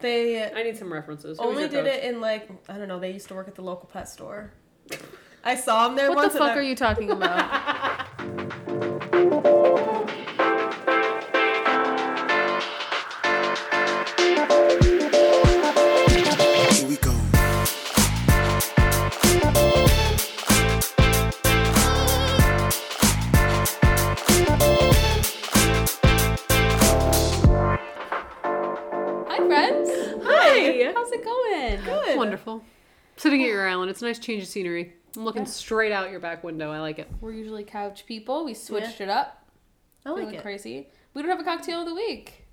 They I need some references. Who only did coach? it in like I don't know. They used to work at the local pet store. I saw him there once. What once. the fuck I- are you talking about? change of scenery. I'm looking straight out your back window. I like it. We're usually couch people. We switched it up. I like Feeling it. crazy. We don't have a cocktail of the week.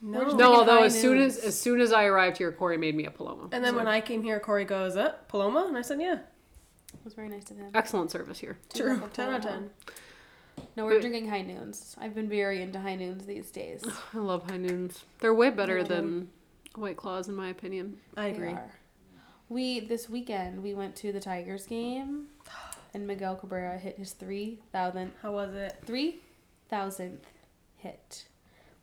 No. No, although high as soon as as soon as I arrived here, Corey made me a Paloma. And then when I came here, Corey goes, uh, Paloma? And I said, yeah. It was very nice of him. Excellent service here. True. love 10 out of 10. No, we're drinking high noons. I've been very into high noons these days. I love high noons. They're way better than White Claws, in my opinion. I They agree. Are. We this weekend we went to the Tigers game, and Miguel Cabrera hit his three thousand How was it? three thousandth hit,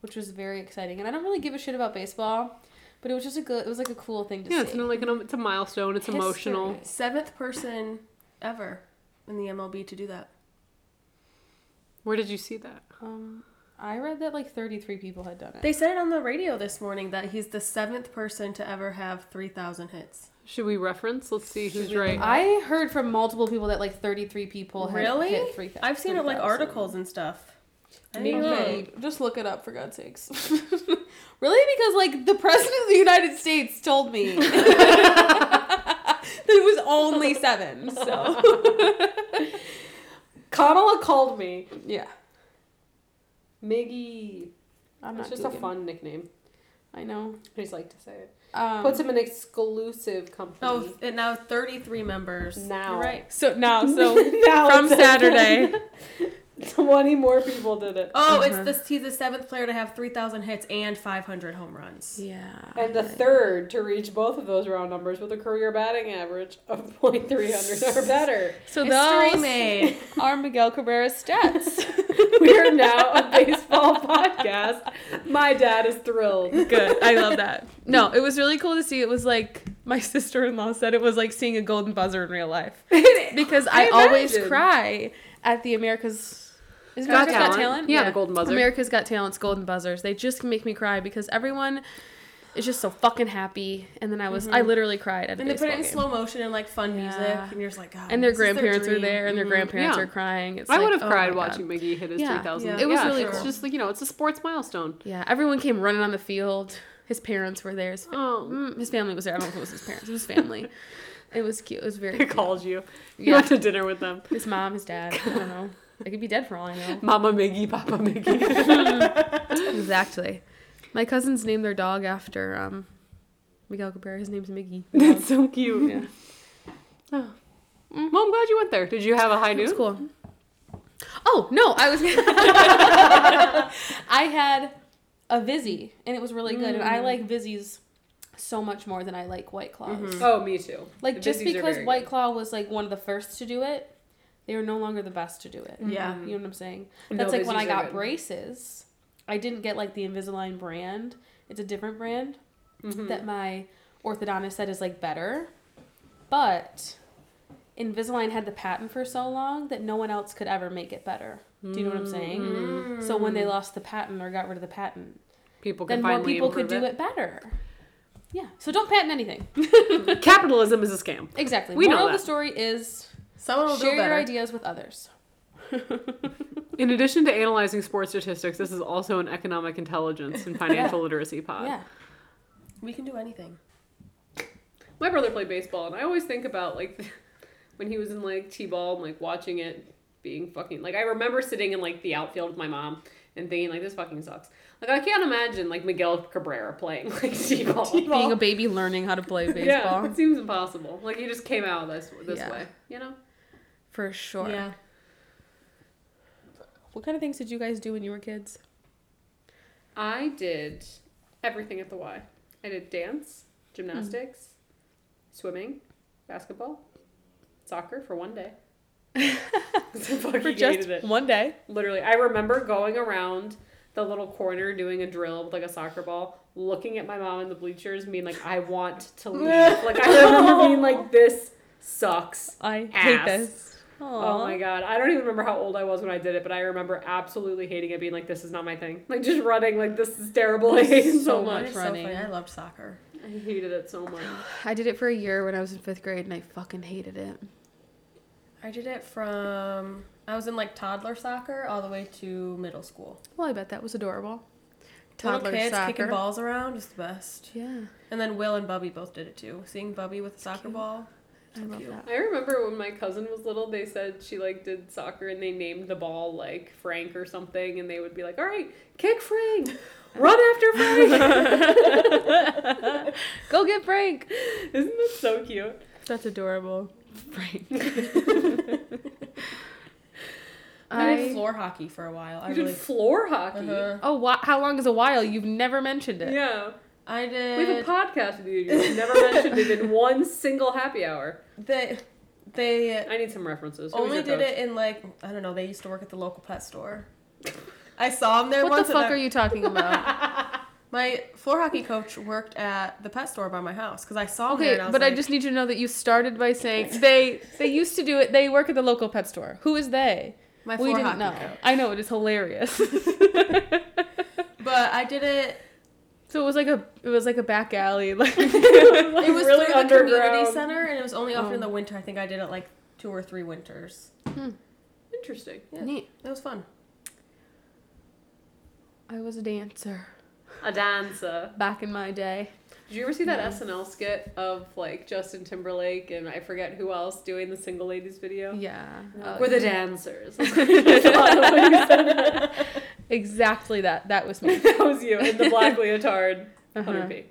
which was very exciting. And I don't really give a shit about baseball, but it was just a good. It was like a cool thing to see. Yeah, see. it's like an, it's a milestone. It's emotional. Seventh person ever in the MLB to do that. Where did you see that? Um, I read that like thirty three people had done it. They said it on the radio this morning that he's the seventh person to ever have 3,000 hits. Should we reference? Let's see who's we look right. I heard from multiple people that like thirty three people had Really? hit three. I've seen it like articles and stuff. I Me didn't know. Okay, just look it up for God's sakes. really? Because like the president of the United States told me that it was only seven. So Kamala called me yeah, Miggy. I'm not It's just Googling. a fun nickname. I know. I just like to say it. Um, Puts him in exclusive company. Oh, and now 33 members. Now. You're right. so now so Now from Saturday. Twenty more people did it. Oh, Uh-huh. it's the he's the seventh player to have 3,000 hits and 500 home runs. Yeah. And the third to reach both of those round numbers with a career batting average of .300 or better. So History those made. are Miguel Cabrera's stats. We are now a baseball podcast. My dad is thrilled. Good. I love that. No, it was really cool to see. It was like my sister in law said it was like seeing a golden buzzer in real life. Because I, I always cry at the America's is Got America's Got Talent. Talent? Yeah, the golden buzzer. America's Got Talent's golden buzzers. They just make me cry because everyone is just so fucking happy. And then I was I literally cried at Mm-hmm. And they put it in game. slow motion and like fun Yeah. music, and you're just like, God. and their grandparents were dream. there, and their Mhm. grandparents Yeah. are crying. It's I like, would have oh cried watching Miggy hit his Yeah. 3,000. Yeah. It was really It's cool. just like, you know, it's a sports milestone. Yeah, everyone came running on the field. His parents were there. His, fa- Oh. mm, his family was there. I don't know if it was his parents. It was his family. it was cute. It was very He cute. called you. You Yeah. went to dinner with them. His mom, his dad. I don't know. They could be dead for all I know. Mama Miggy, Papa Miggy. exactly. My cousins named their dog after um, Miguel Cabrera. His name's Miggy. That's so cute. Yeah. Oh. Mm. Well, I'm glad you went there. Did you have a high noon? It's cool. Oh no, I was. I had a Vizzy, and it was really good. And I mm. like Vizzies so much more than I like White Claws. Mm-hmm. Oh, me too. Like The just Vizzies because White good. Claw was like one of the first to do it, they are no longer the best to do it. Yeah. You know what I'm saying? No, That's like when I got good. braces. I didn't get like the Invisalign brand. It's a different brand Mm-hmm. that my orthodontist said is like better. But Invisalign had the patent for so long that no one else could ever make it better. Do you know what I'm saying? Mm-hmm. So when they lost the patent or got rid of the patent, People then more people could do it better. Yeah. So don't patent anything. Capitalism is a scam. exactly. We know Moral of the story is Someone will do share your ideas with others. In addition to analyzing sports statistics, this is also an economic intelligence and financial literacy pod. Yeah. We can do anything. My brother played baseball, and I always think about like when he was in like t-ball and like watching it being fucking like I remember sitting in like the outfield with my mom and thinking like this fucking sucks. Like I can't imagine like Miguel Cabrera playing like t-ball. Being a baby learning how to play baseball. Yeah, baseball. it seems impossible. Like he just came out of this this Yeah. way, you know? For sure. Yeah. What kind of things did you guys do when you were kids? I did everything at the Y. I did dance, gymnastics, swimming, basketball, soccer for one day. For just it. one day. Literally, I remember going around the little corner doing a drill with like a soccer ball, looking at my mom in the bleachers and being like, I want to leave. like I remember being like, this sucks. I hate this. Oh my god. I don't even remember how old I was when I did it, but I remember absolutely hating it, being like, this is not my thing. Like just running, like this is terrible. I hate it so So much. much It's so running. I loved soccer. I hated it so much. I did it for a year when I was in fifth grade, and I fucking hated it. I did it from I was in like toddler soccer all the way to middle school. Well, I bet that was adorable. Little Toddler kids soccer. kicking balls around is the best. Yeah, And then Will and Bubby both did it too. Seeing Bubby with a soccer Cute. ball. I love cute. that. I remember when my cousin was little, they said she like did soccer and they named the ball like Frank or something, and they would be like, "All right, kick Frank, run after Frank." Go get Frank. Isn't that so cute? That's adorable. Frank. I did floor hockey for a while. I You really floor hockey. uh-huh. oh, wha- how long is a while? You've never mentioned it. Yeah, I did we have a podcast with you. You've never mentioned it in one single happy hour. they they I need some references. Who only did coach? it in like I don't know, they used to work at the local pet store. I saw him there What once What the and fuck I- are you talking about? My floor hockey coach worked at the pet store by my house because I saw him there. Okay, and I was but I just need you to know that you started by saying they they used to do it. They work at the local pet store. Who is they? my we floor didn't hockey know. coach. I know it is hilarious. But I did it. So it was like a it was like a back alley. Like It was really through the community underground. center, and it was only often Oh. in the winter. I think I did it like two or three winters. Hmm. Interesting. Yeah. neat. That was fun. I was a dancer A dancer. back in my day. Did you ever see that SNL skit of like Justin Timberlake and I forget who else doing the single ladies video? Yeah, uh, We're the dancers. exactly that. That was me. that was you in the black leotard. Uh-huh. 100p.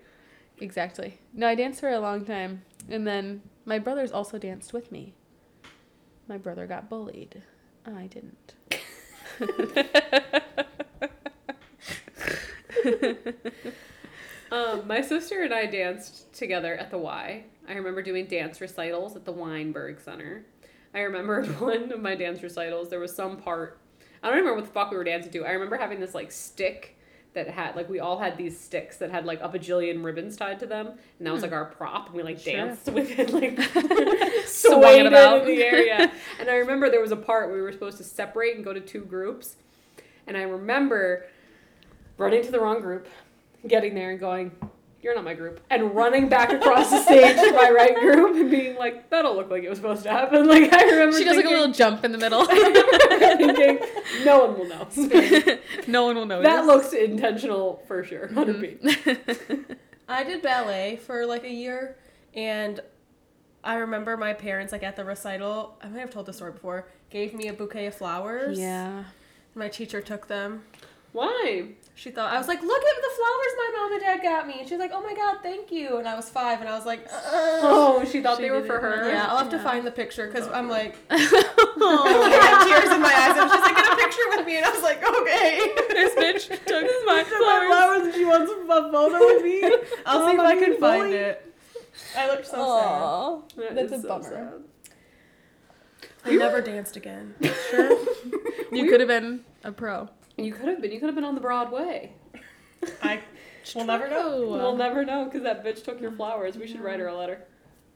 Exactly. No, I danced for a long time, and then my brothers also danced with me. My brother got bullied. I didn't. Um, my sister and I danced together at the Y. I remember doing dance recitals at the Weinberg Center. I remember one of my dance recitals, there was some part. I don't remember what the fuck we were dancing to. I remember having this like stick that had like we all had these sticks that had like a bajillion ribbons tied to them, and that was like our prop, and we like Sure. danced with it, like swayed it about. in the area. And I remember there was a part where we were supposed to separate and go to two groups, and I remember running to the wrong group, getting there and going, "You're not my group," and running back across the stage to my right group and being like, "That'll look like it was supposed to happen." Like I remember She does like a little jump in the middle. thinking, no one will know. no one will know. That looks intentional for sure, mm-hmm. 100 I did ballet for like a year, and I remember my parents like at the recital. I might have told this story before. Gave me a bouquet of flowers. Yeah. My teacher took them. Why? She thought I was like, look at the flowers my mom and dad got me. And she's like, oh my god, thank you. And I was five, and I was like, uh. Oh, she thought She they were for her. yeah. I'll have to find the picture because I'm like, I had tears in my eyes, and she's like, get a picture with me, and I was like, okay. This bitch took my My flowers. flowers and she wants a photo with me. I'll Oh, see if I'm can find bullied. it. I looked so sad. That That's a so bummer. sad. sad. I never danced again. Sure. You could have been a pro. You could have been. You could have been on the Broadway. I will never know. We'll never know because that bitch took your flowers. We should write her a letter.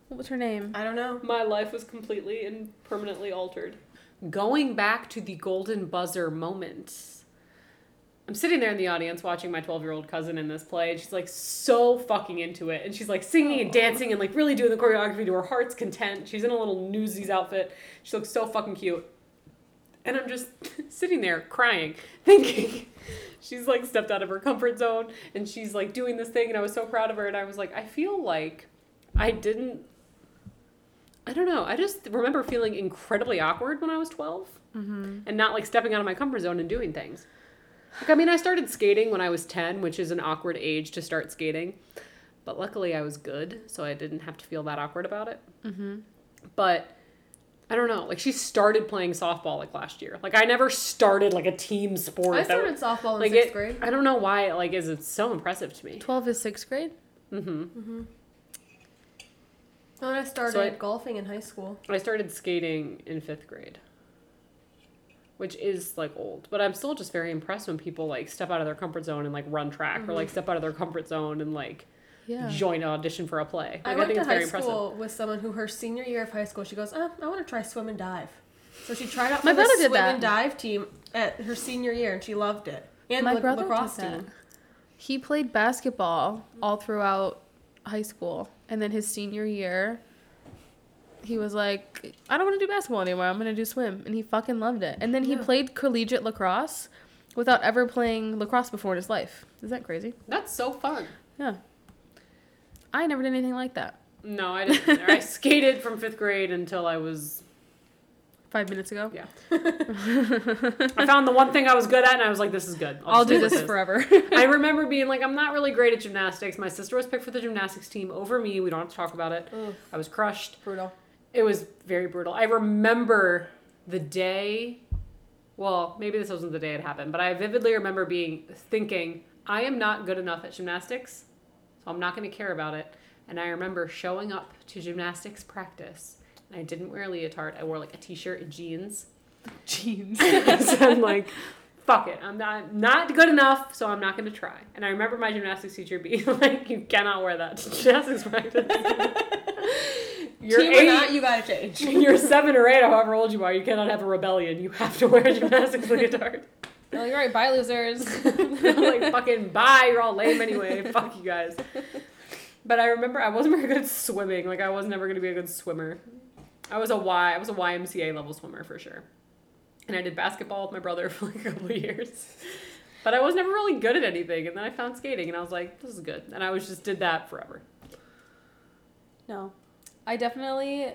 What was her name? I don't know. My life was completely and permanently altered. Going back to the golden buzzer moment. I'm sitting there in the audience watching my 12 year old cousin in this play, and she's like so fucking into it. And she's like singing and dancing and like really doing the choreography to her heart's content. She's in a little newsies outfit. She looks so fucking cute. And I'm just sitting there crying, thinking she's like stepped out of her comfort zone and she's like doing this thing. And I was so proud of her. And I was like, I feel like I didn't I don't know. I just remember feeling incredibly awkward when I was 12 and not like stepping out of my comfort zone and doing things. Like, I mean, I started skating when I was 10, which is an awkward age to start skating. But luckily, I was good, so I didn't have to feel that awkward about it. Mm-hmm. But I don't know. Like, she started playing softball like last year. Like, I never started like a team sport. I started was- softball in like sixth it- grade. I don't know why it like is it so impressive to me. 12 is sixth grade? Mm-hmm. And I started So I- golfing in high school. I started skating in fifth grade, which is like old. But I'm still just very impressed when people like step out of their comfort zone and like run track or like step out of their comfort zone and like Yeah. join an audition for a play. Like, I I, went think to it's high very impressive. school with someone who her senior year of high school, she goes, oh, I want to try swim and dive. So she tried out My for the brother did swim that. and dive team at her senior year, and she loved it. And My la- brother lacrosse did that. team. He played basketball all throughout high school, and then his senior year, he was like, "I don't want to do basketball anymore. I'm gonna do swim," and he fucking loved it. And then he Yeah. played collegiate lacrosse without ever playing lacrosse before in his life. Is that crazy? That's so fun. Yeah. I never did anything like that. No, I didn't. I skated from fifth grade until I was. Five minutes ago. Yeah. I found the one thing I was good at, and I was like, "This is good. I'll just do with this forever. I remember being like, I'm not really great at gymnastics. My sister was picked for the gymnastics team over me. We don't have to talk about it. I was crushed. Brutal. It was very brutal. I remember the day. Well, maybe this wasn't the day it happened, but I vividly remember being thinking, I am not good enough at gymnastics, so I'm not going to care about it. And I remember showing up to gymnastics practice, and I didn't wear a leotard. I wore like a t-shirt and jeans. Jeans. so I'm like, fuck it. I'm not not good enough, so I'm not going to try. And I remember my gymnastics teacher being like, you cannot wear that to gymnastics practice. You're Team or eight, not, you gotta change. you're seven or eight, however old you are. You cannot have a rebellion. You have to wear a gymnastics leotard. Well, you're right. Bye, losers. I'm like fucking bye. You're all lame anyway. Fuck you guys. But I remember I wasn't very good at swimming. Like I was never gonna be a good swimmer. I was a Y. I was a YMCA level swimmer for sure. And I did basketball with my brother for like a couple of years. But I was never really good at anything. And then I found skating, and I was like, this is good. And I was just did that forever. No. I definitely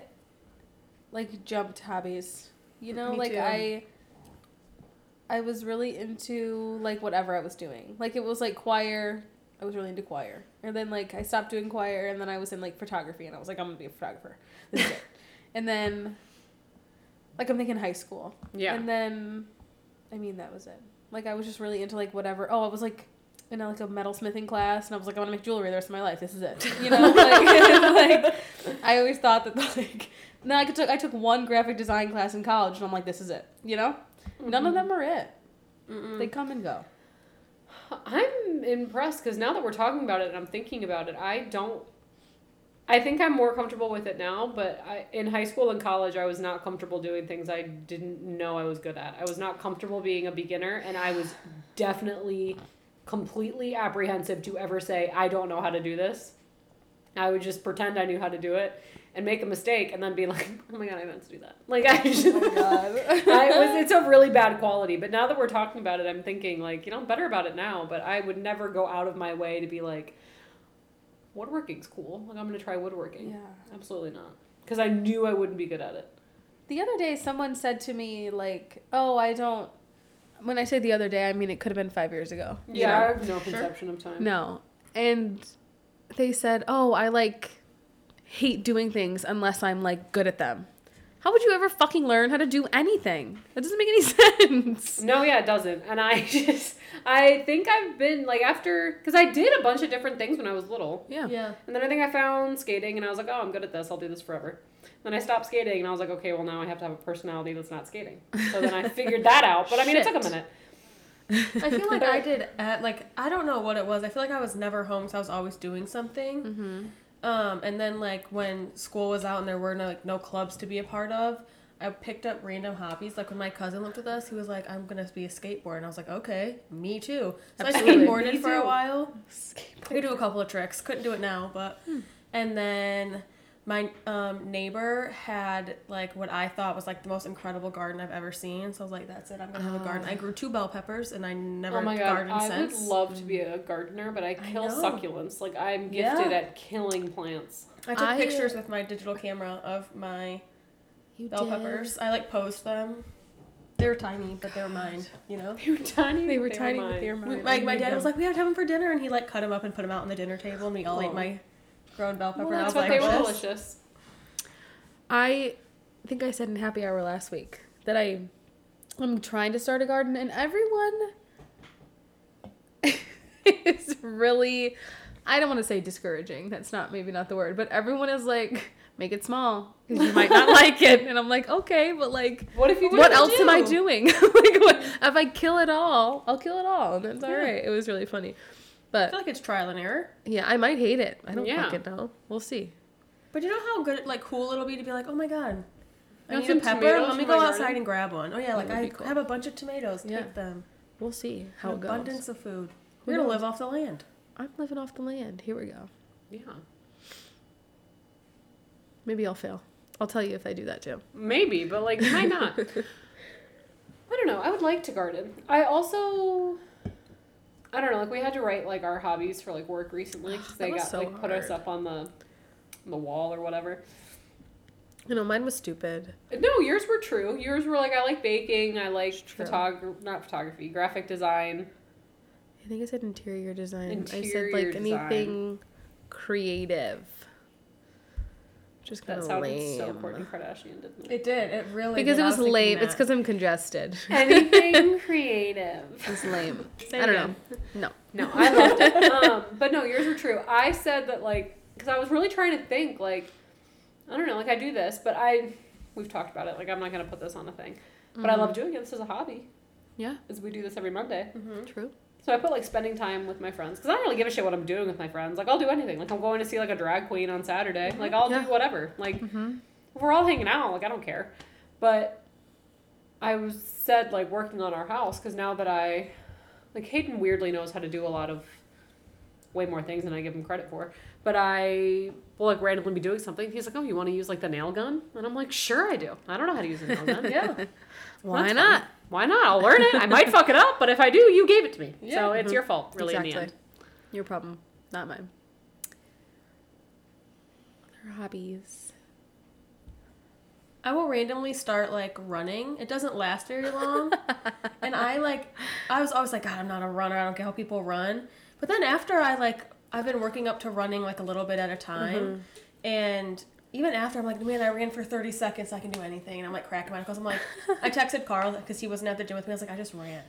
like jumped hobbies. You know, Me like too. I I was really into like whatever I was doing. Like it was like choir. I was really into choir. And then like I stopped doing choir and then I was in like photography and I was like I'm to be a photographer. This is it. And then like I'm thinking high school. Yeah. And then I mean that was it. Like I was just really into like whatever. Oh, I was like in a, like a metalsmithing class and I was like I want to make jewelry the rest of my life. This is it. You know, like, like I always thought that like no, I took I took one graphic design class in college and I'm like this is it. You know? None of them are it. Mm-mm. They come and go. I'm impressed because now that we're talking about it and I'm thinking about it, I don't. I think I'm more comfortable with it now, but I, in high school and college, I was not comfortable doing things I didn't know I was good at. I was not comfortable being a beginner, and I was definitely completely apprehensive to ever say, I don't know how to do this. I would just pretend I knew how to do it and make a mistake and then be like, oh my god, I meant to do that. Like, I just. Oh my God. I was, it's a really bad quality, but now that we're talking about it, I'm thinking like, you know, I'm better about it now, but I would never go out of my way to be like, woodworking's cool. Like, I'm to try woodworking. Yeah. Absolutely not. Because I knew I wouldn't be good at it. The other day, someone said to me, like, oh, I don't. When I say the other day, I mean it could have been five years ago. you Yeah, know? I have no conception of time. No. And they said, oh, I like hate doing things unless I'm like good at them. How would you ever fucking learn how to do anything? That doesn't make any sense. No, yeah, it doesn't. And I just, I think I've been like after, because I did a bunch of different things when I was little. Yeah. Yeah. And then I think I found skating and I was like, oh, I'm good at this. I'll do this forever. Then I stopped skating and I was like, okay, well, now I have to have a personality that's not skating. So then I figured that out. But I mean, it took a minute. I feel like I did at like I don't know what it was. I feel like I was never home, so I was always doing something. Mm-hmm. Um, and then like when school was out and there were no like no clubs to be a part of, I picked up random hobbies. Like when my cousin lived with us, he was like, "I'm gonna be a skateboarder," and I was like, "Okay, me too." So Absolutely. I skateboarded for a while. I could do a couple of tricks. Couldn't do it now, but and then my um, neighbor had like what I thought was like the most incredible garden I've ever seen. So I was like, "That's it. I'm gonna have a garden." I grew two bell peppers, and I never Oh my god, gardened I since. would love to be a gardener, but I kill know. succulents. Like I'm Yeah. gifted at killing plants. I took I- pictures with my digital camera of my You bell peppers. I like posed them. They were tiny, but they were mine. You know. They were tiny. They but were tiny with mine. your We, mind. like my dad was like, "We have to have them for dinner," and he like cut them up and put them out on the dinner table, and we all Oh. ate my grown bell pepper. Well, I that's what like, they were delicious. I think I said in happy hour last week that I I'm trying to start a garden and everyone is really I don't want to say discouraging. That's not maybe not the word, but everyone is like, make it small because you might not like it, and I'm like, okay, but like, What if you what it else am I doing? like, what, if I kill it all, I'll kill it all, and that's all Yeah. right. It was really funny, I feel like it's trial and error. yeah, I might hate it. I don't Yeah. fucking know. We'll see. But you know how good, like, cool it'll be to be like, oh my god, I Got need some a pepper. Let me go my outside garden." and grab one. Oh yeah, like I cool. have a bunch of tomatoes. Yeah. Take them. We'll see how An it goes. abundance of food. Who We're gonna knows? live off the land. I'm living off the land. Here we go. Yeah. Maybe I'll fail. I'll tell you if I do that too. Maybe, but like you might not. I don't know. I would like to garden. I also I don't know, like we had to write like our hobbies for like work recently because they got so like put us up on the on the wall or whatever. You know, mine was stupid. No, yours were true. Yours were like I like baking, I like photography, not photography, graphic design. I think I said interior design. I said like design. anything creative. Just kind That of sounded lame. so Kourtney Kardashian, didn't it? It did. It really. because did. it I was thinking lame. It's because I'm congested. Anything creative. It's lame. Say I don't again. know. No. No, I loved it. Um, but no, yours were true. I said that like because I was really trying to think like I don't know, like I do this, but I we've talked about it. Like I'm not gonna put this on a thing, but I love doing it. This is a hobby. Mm-hmm. Yeah. As we do this every Monday. Mhm. True. So I put like spending time with my friends because I don't really give a shit what I'm doing with my friends. Like I'll do anything. Like I'm going to see like a drag queen on Saturday. Like I'll Yeah. do whatever. Like Mm-hmm. we're all hanging out. Like I don't care. But I was said like working on our house because now that I like Hayden weirdly knows how to do a lot of way more things than I give him credit for. But I will like randomly be doing something. He's like, "Oh, you want to use like the nail gun?" And I'm like, "Sure, I do. I don't know how to use a nail gun. yeah, Why not? fine. Why not? I'll learn it. I might fuck it up, but if I do, you gave it to me. Yeah. So it's Mhm. your fault, really, in the end. Your problem, not mine. Other hobbies. I will randomly start like running. It doesn't last very long. and I like I was always like, God, I'm not a runner. I don't get how people run. But then after I like I've been working up to running like a little bit at a time. And even after I'm like, man, I ran for 30 seconds. I can do anything. And I'm like cracking my knuckles. I'm like, I texted Carl because he wasn't at the gym with me. I was like, I just ran.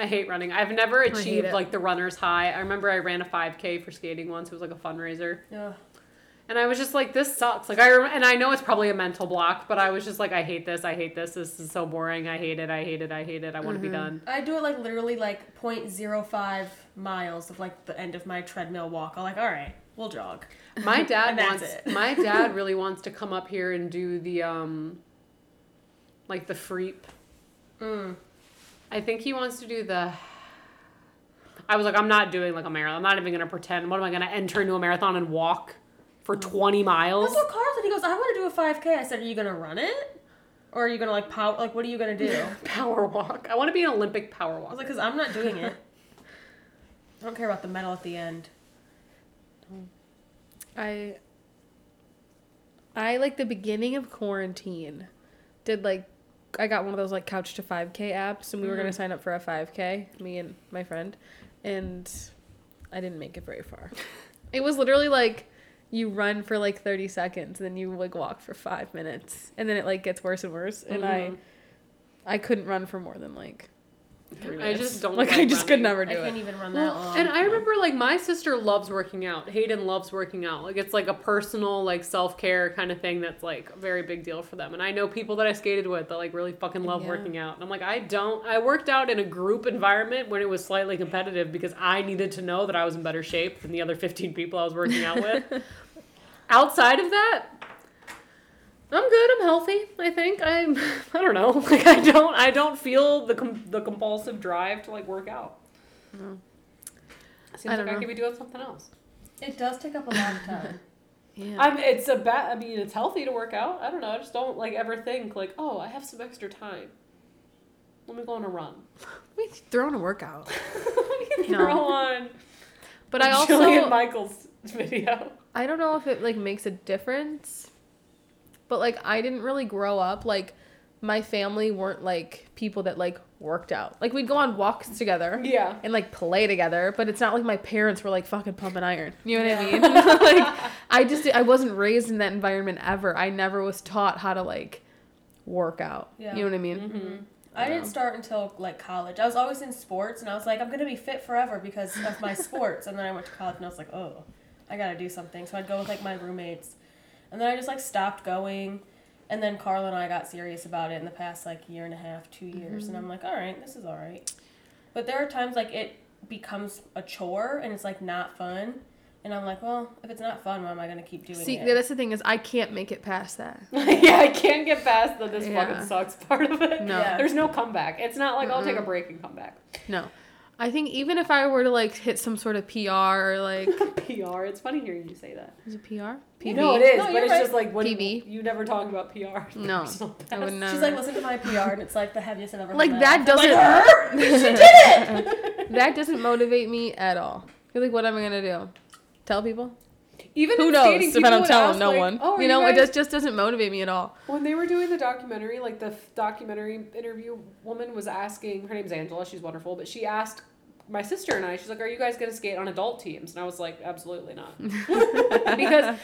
I hate running. I've never achieved like the runner's high. I remember I ran a 5K for skating once. It was like a fundraiser. Ugh. And I was just like, this sucks. Like I rem- and I know it's probably a mental block, but I was just like, I hate this. I hate this. This is so boring. I hate it. I hate it. I hate it. I want to be done. I do it like literally like 0.05 miles of like the end of my treadmill walk. I'm like, all right, we'll jog. My dad wants. my dad really wants to come up here and do the um, like the freep. Mm. I think he wants to do the. I was like, I'm not doing like a marathon. I'm not even gonna pretend. What am I gonna enter into a marathon and walk for 20 miles? That's what Carl said. He goes, I want to do a 5K. I said, are you going to run it? Or are you going to like power? Like, what are you going to do? Power walk. I want to be an Olympic power I was walk. like, because I'm not doing it. I don't care about the medal at the end. I I like the beginning of quarantine did like I got one of those like couch to 5k apps and we were going to sign up for a 5k me and my friend and I didn't make it very far. it was literally like you run for like 30 seconds then you like walk for 5 minutes and then it like gets worse and worse and Mhm. I I couldn't run for more than like 3 I just don't like I like just could running. never I do can't it. even run Well, that long. and I remember like my sister loves working out. Hayden loves working out. Like it's like a personal like self care kind of thing that's like a very big deal for them. And I know people that I skated with that like really fucking love Yeah. working out. And I'm like, I don't. I worked out in a group environment when it was slightly competitive because I needed to know that I was in better shape than the other 15 people I was working out with. Outside of that. I'm good. I'm healthy. I think I'm. I don't know. Like I don't. I don't feel the com- the compulsive drive to like work out. No. Seems I like don't I know. could be doing something else. it does take up a lot of time. Yeah. I'm, it's a bad. I mean, it's healthy to work out. I don't know. I just don't like ever think like, oh, I have some extra time. Let me go on a run. we throw in a workout. Let me No. throw on. But I also Jillian Michaels video. I don't know if it like makes a difference, but like I didn't really grow up like my family weren't like people that like worked out. Like we'd go on walks together Yeah. and like play together, but it's not like my parents were like fucking pumping iron. You know what I mean? like I just I wasn't raised in that environment ever. I never was taught how to like work out. Yeah. You know what I mean? Mm-hmm. I didn't start until like college. I was always in sports, and I was like, I'm gonna be fit forever because of my sports. And then I went to college, and I was like, oh, I gotta do something. So I'd go with like my roommates, and then I just like stopped going. And then Carl and I got serious about it in the past like year and a half, two years, and mm-hmm. I'm like, all right, this is all right. But there are times like it becomes a chore and it's like not fun, and I'm like, well, if it's not fun, why am I gonna keep doing See, it? See, that's the thing is I can't make it past that. yeah, I can't get past the this Yeah. fucking sucks part of it. No. Yeah. There's no comeback. It's not like I'll take a break and come back. No. I think even if I were to like hit some sort of PR or like PR. It's funny hearing you say that. is it PR? PV? No, it is, No, but it's right. just like what PV. you you never talk about PR. No, I would best. never. She's like, listen to my PR, and it's like the heaviest I've ever. Like that I'm doesn't. Like, her? she did it. that doesn't motivate me at all. You're like, what am I gonna do? Tell people? Even Who knows skating, if I people don't tell ask, them? No like, one. Oh, are you know, guys, it just just doesn't motivate me at all. When they were doing the documentary, like the f- documentary interview woman was asking, her name's Angela, she's wonderful, but she asked my sister and I, she's like, Are you guys gonna skate on adult teams? And I was like, Absolutely not. because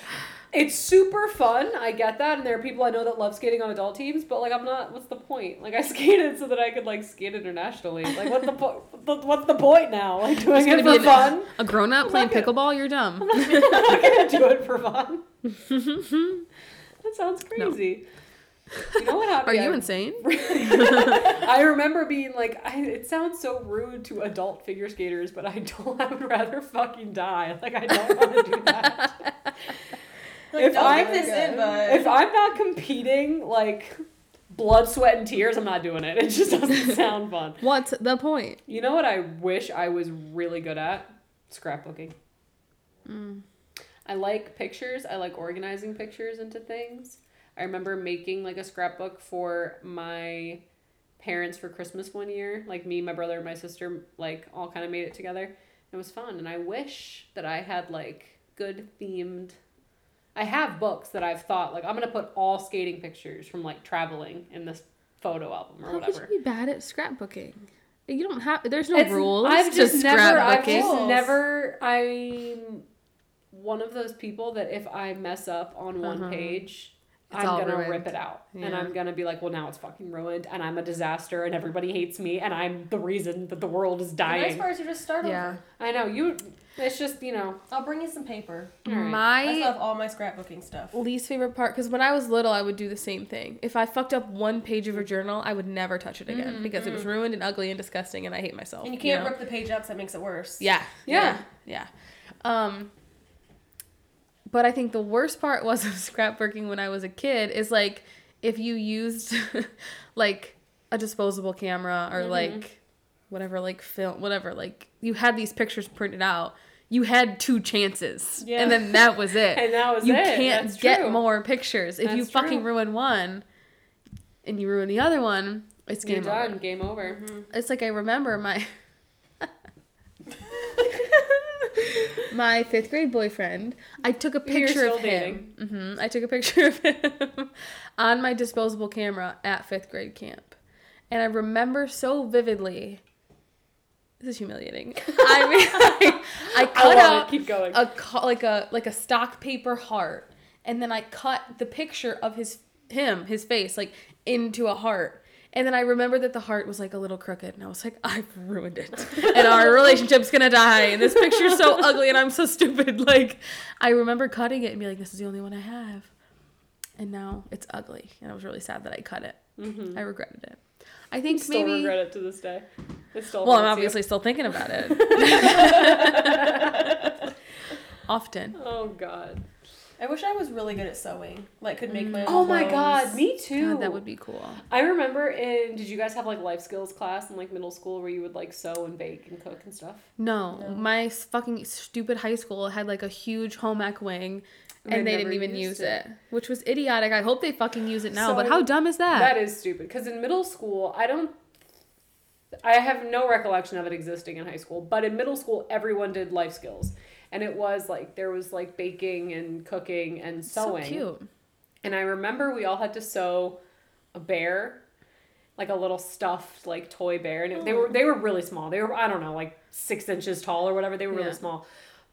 it's super fun, I get that, and there are people I know that love skating on adult teams, but like, I'm not, what's the point? Like, I skated so that I could like skate internationally. Like, what's the point? What's the point now? Like, doing it for be fun? A grown up playing gonna- pickleball, you're dumb. I'm not gonna do it for fun. That sounds crazy. You know what happened? Are you I- insane? I remember being like, I, it sounds so rude to adult figure skaters, but I don't. I would rather fucking die. Like I don't want to do that. Like, If I'm- this in, but if I'm not competing, like blood, sweat, and tears, I'm not doing it. It just doesn't sound fun. What's the point? You know what I wish I was really good at? Scrapbooking. Mm. I like pictures. I like organizing pictures into things. I remember making like a scrapbook for my parents for Christmas one year. Like me, my brother, and my sister, like all kind of made it together. It was fun, and I wish that I had like good themed. I have books that I've thought like I'm gonna put all skating pictures from like traveling in this photo album or How could whatever. you be bad at scrapbooking? You don't have. There's no It's- rules I've to just never. I've just never. I'm one of those people that if I mess up on one Uh-huh. page, It's I'm gonna ruined. rip it out, and I'm gonna be like, well, now it's fucking ruined, and I'm a disaster, and everybody hates me, and I'm the reason that the world is the nice dying. part is you just start Yeah. over. I know you. It's just you know. I'll bring you some paper. all right. I still My have all my scrapbooking stuff. least favorite part, because when I was little, I would do the same thing. If I fucked up one page of a journal, I would never touch it again Mhm, because it was ruined and ugly and disgusting, and I hate myself. And you can't know? rip the page out, so that makes it worse. Yeah. Yeah. Yeah. yeah. Um but I think the worst part was of scrapbooking when I was a kid is like if you used like a disposable camera or Mhm. like whatever like film whatever like you had these pictures printed out you had two chances Yeah. and then that was it And that was it. you it. can't That's get true. more pictures if you fucking true. ruin one and you ruin the other one it's You're game done. over Game over. it's like I remember my my fifth grade boyfriend. I took a picture of him. hmm I took a picture of him on my disposable camera at fifth grade camp, and I remember so vividly. This is humiliating. I mean, I, I I cut out. Keep going. a like a like a stock paper heart and then I cut the picture of his him his face like into a heart and then I remember that the heart was like a little crooked and I was like I've ruined it and our relationship's gonna die and this picture's so ugly and I'm so stupid like I remember cutting it and be like this is the only one I have and now it's ugly and I was really sad that I cut it mm-hmm. I regretted it I think Still maybe regret it to this day. It still. well I'm haunts you. obviously still thinking about it often Oh God. I wish I was really good at sewing. Like, could make my mm. own Oh my clothes. God. Me too. God, that would be cool I remember in did you guys have like life skills class in like middle school where you would like sew and bake and cook and stuff? No, No. my fucking stupid high school had like a huge home ec wing, and, And they they didn't even used use it. which was idiotic. I hope they fucking use it now. So but how dumb is that? That is stupid because in middle school I don't I have no recollection of it existing in high school, but in middle school everyone did life skills. And it was like there was like baking and cooking and sewing. So cute. And I remember we all had to sew a bear, like a little stuffed like toy bear, and it, they were they were really small. They were I don't know like six inches tall or whatever. They were really Yeah. small.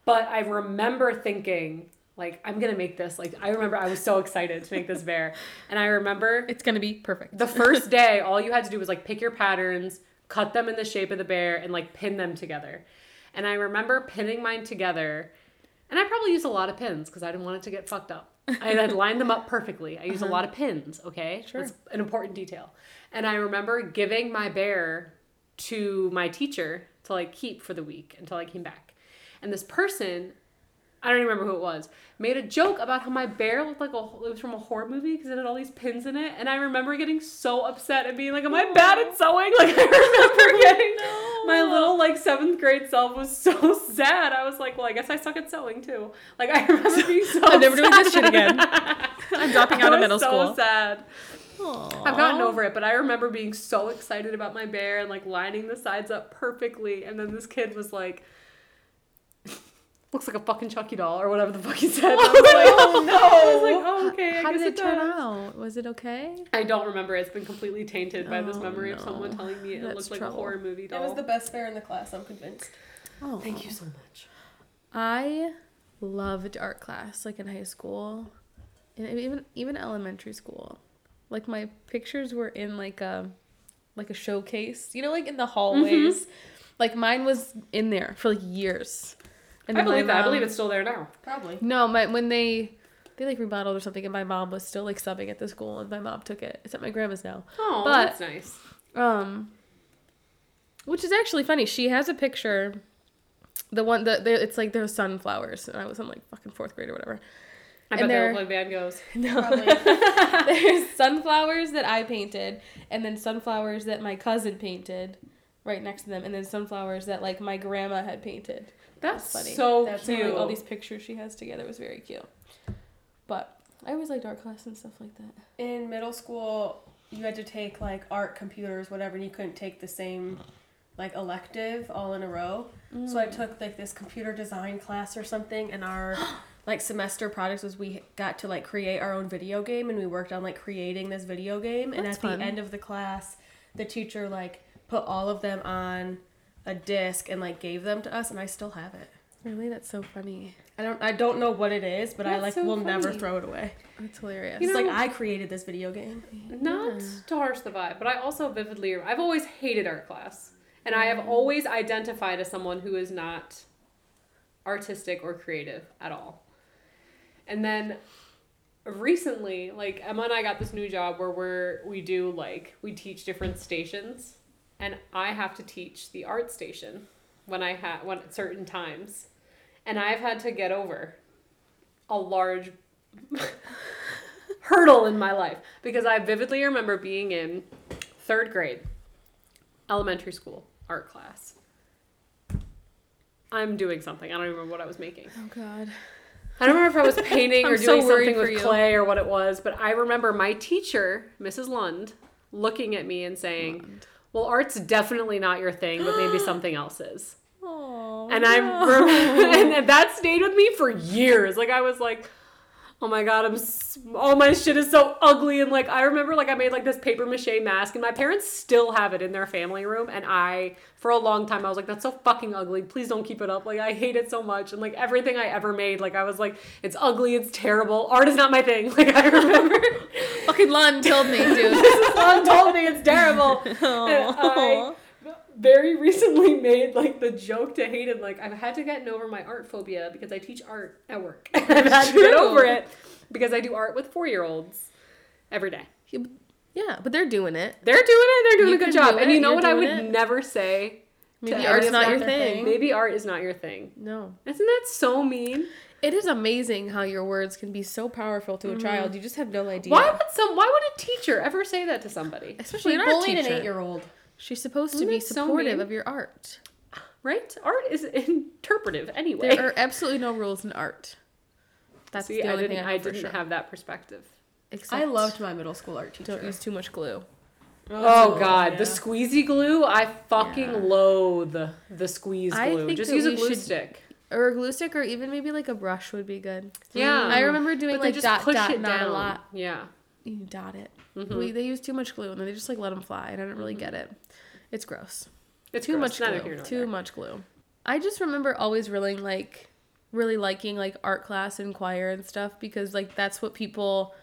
But I remember thinking, like I'm gonna make this. Like I remember I was so excited to make this bear, and I remember It's gonna be perfect. the first day all you had to do was like pick your patterns, cut them in the shape of the bear, and like pin them together. And I remember pinning mine together, and I probably used a lot of pins because I didn't want it to get fucked up. I had lined them up perfectly. I used a lot of pins. Okay, Uh-huh. Sure. that's an important detail. And I remember giving my bear to my teacher to like keep for the week until I came back. And this person, I don't even remember who it was, made a joke about how my bear looked like a it was from a horror movie because it had all these pins in it. And I remember getting so upset and being like, "Am I bad at sewing?" Like I remember oh, getting my little like seventh grade self was so sad. I was like, "Well, I guess I suck at sewing too." Like I remember being so. I'm never doing this shit again. I'm dropping out of middle so school. So sad. I've gotten over it, but I remember being so excited about my bear and like lining the sides up perfectly, and then this kid was like, "Looks like a fucking Chucky doll" or whatever the fuck he said. And I was like, "Oh no!" I was like, "Oh okay." I How guess did it turn does." out? Was it okay? I don't remember. It's been completely tainted by this Oh, memory of someone telling me it That's looked like trouble. a horror movie doll. It was the best bear in the class. I'm convinced. Oh, Thank you so much. I loved art class, like in high school, and even even elementary school. Like my pictures were in like a like a showcase, you know, like in the hallways. Mm-hmm. Like mine was in there for like years. I believe that. I believe it's still there now. Probably. No, my when they they like remodeled or something, and my mom was still like subbing at the school, and my mom took it. It's at my grandma's now. Oh, But- that's nice. Um, which is actually funny. She has a picture. The one that the, it's like there's sunflowers, and I was in like fucking fourth grade or whatever. I And bet they they're- look like Van Goghs. No, there's sunflowers that I painted, and then sunflowers that my cousin painted, right next to them, and then sunflowers that like my grandma had painted. That's funny. so That's cute. like all these pictures she has together was very cute. But I always liked art class and stuff like that. In middle school, you had to take like art, computers, whatever, and you couldn't take the same like elective all in a row. So I mm. took like this computer design class or something, and our like semester project was we got to like create our own video game, and we worked on like creating this video game. and at fun. the end of the class, the teacher like put all of them on a disc and like gave them to us, and I still have it. Really, that's so funny. I don't I don't know what it is, but I like so will never throw it away. That's hilarious. it's know- like I created this video game. Not to harsh the vibe, but I also vividly I've always hated art class. And I have mm. always identified as someone who is not artistic or creative at all. And then recently, like Emma and I got this new job where we're we do like we teach different stations and I have to teach the art station when I had when at certain times. And I've had to get over a large hurdle in my life because I vividly remember being in third grade, elementary school art class. I'm doing something. I don't even remember what I was making. oh god. I don't remember if I was painting or I'm so doing something with you. clay or what it was, but I remember my teacher, Mrs. Lund, looking at me and saying, "Well, art's definitely not your thing, but maybe something else is." Oh. And I rem- and that stayed with me for years. Like I was like, oh my god, I'm s- all my shit is so ugly. And like I remember like I made like this paper mache mask, and my parents still have it in their family room. And I, for a long time, I was like, that's so fucking ugly. Please don't keep it up. Like I hate it so much. And like everything I ever made, like I was like, it's ugly, it's terrible. Art is not my thing. Like I remember. Fucking Lund told me, dude. Mom told me it's terrible. And I Aw. very recently made like the joke to Hayden, like I've had to get over my art phobia because I teach art at work. I've had to get over it because I do art with four year olds every day. Yeah, but they're doing it. They're doing it. They're doing You a good job. do and you know you're what I would it. never say? Maybe art's any not your thing. thing. Maybe art is not your thing. No. Isn't that so mean? It is amazing how your words can be so powerful to a mm-hmm. child. You just have no idea. Why would some? Why would a teacher ever say that to somebody? Especially bullied an eight-year-old. She's supposed to Isn't be that so supportive of your art. Right? Art is interpretive anyway. There are absolutely no rules in art. That's See, the I didn't. thing I, I, know for didn't sure. have that perspective. Except I loved my middle school art teacher. Don't use too much glue. Oh god, yeah. the squeezy glue! I fucking Yeah. loathe the squeeze I glue. think Just use a glue should- stick. Or a glue stick, or even maybe like a brush would be good. Yeah. I remember doing But like just dot push dot it not down. a lot. Yeah. You dot it. Mhm. We, they use too much glue and then they just like let them fly, and I don't really get it. It's gross. It's too gross. much Neither glue. here Too there. much glue. I just remember always really like really liking like art class and choir and stuff because like that's what people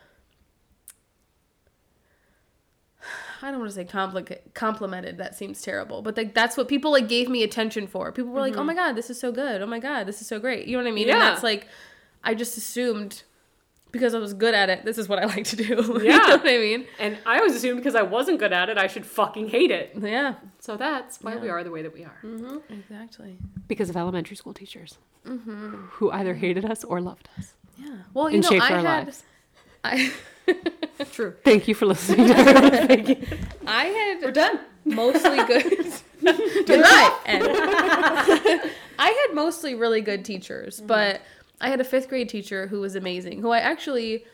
I don't want to say compli- complimented. That seems terrible, but like that's what people like gave me attention for. People were like, mm-hmm. "Oh my god, this is so good! Oh my god, this is so great!" You know what I mean? And Yeah. that's like, I just assumed because I was good at it. This is what I like to do. you Yeah. know what I mean? And I always assumed because I wasn't good at it, I should fucking hate it. Yeah, So that's why we are the way that we are. exactly. Because of elementary school teachers mm-hmm. who either hated us or loved us Yeah. Well, you and know, I our had lives. I True. Thank you for listening to. Thank you. I had We're done. mostly good. good night. And I had mostly really good teachers, but I had a fifth grade teacher who was amazing. Who I actually,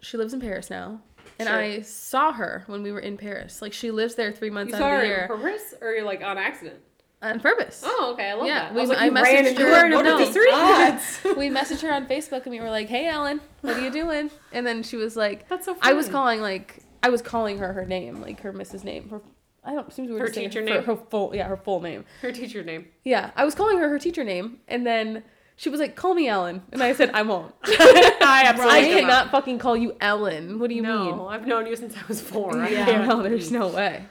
she lives in Paris now, and Sure. I saw her when we were in Paris. Like she lives there three months You out saw of her the in year purpose or you're like on accident? on purpose. Oh, okay. I love Yeah, that. we- I like, I messaged her- her no, we messaged her on Facebook and we were like, "Hey, Ellen, what are you doing?" And then she was like, That's so Funny. I was calling like I was calling her her name, like her Mrs. name. Her I don't seems weird Her teacher her, name? Her full yeah, her full name. Her teacher name. Yeah, I was calling her her teacher name, and then she was like, "Call me Ellen," and I said, "I won't. I absolutely I cannot. fucking call you Ellen. What do you No, I've known you since I was four. mean?" I Yeah, can't. no, there's no way.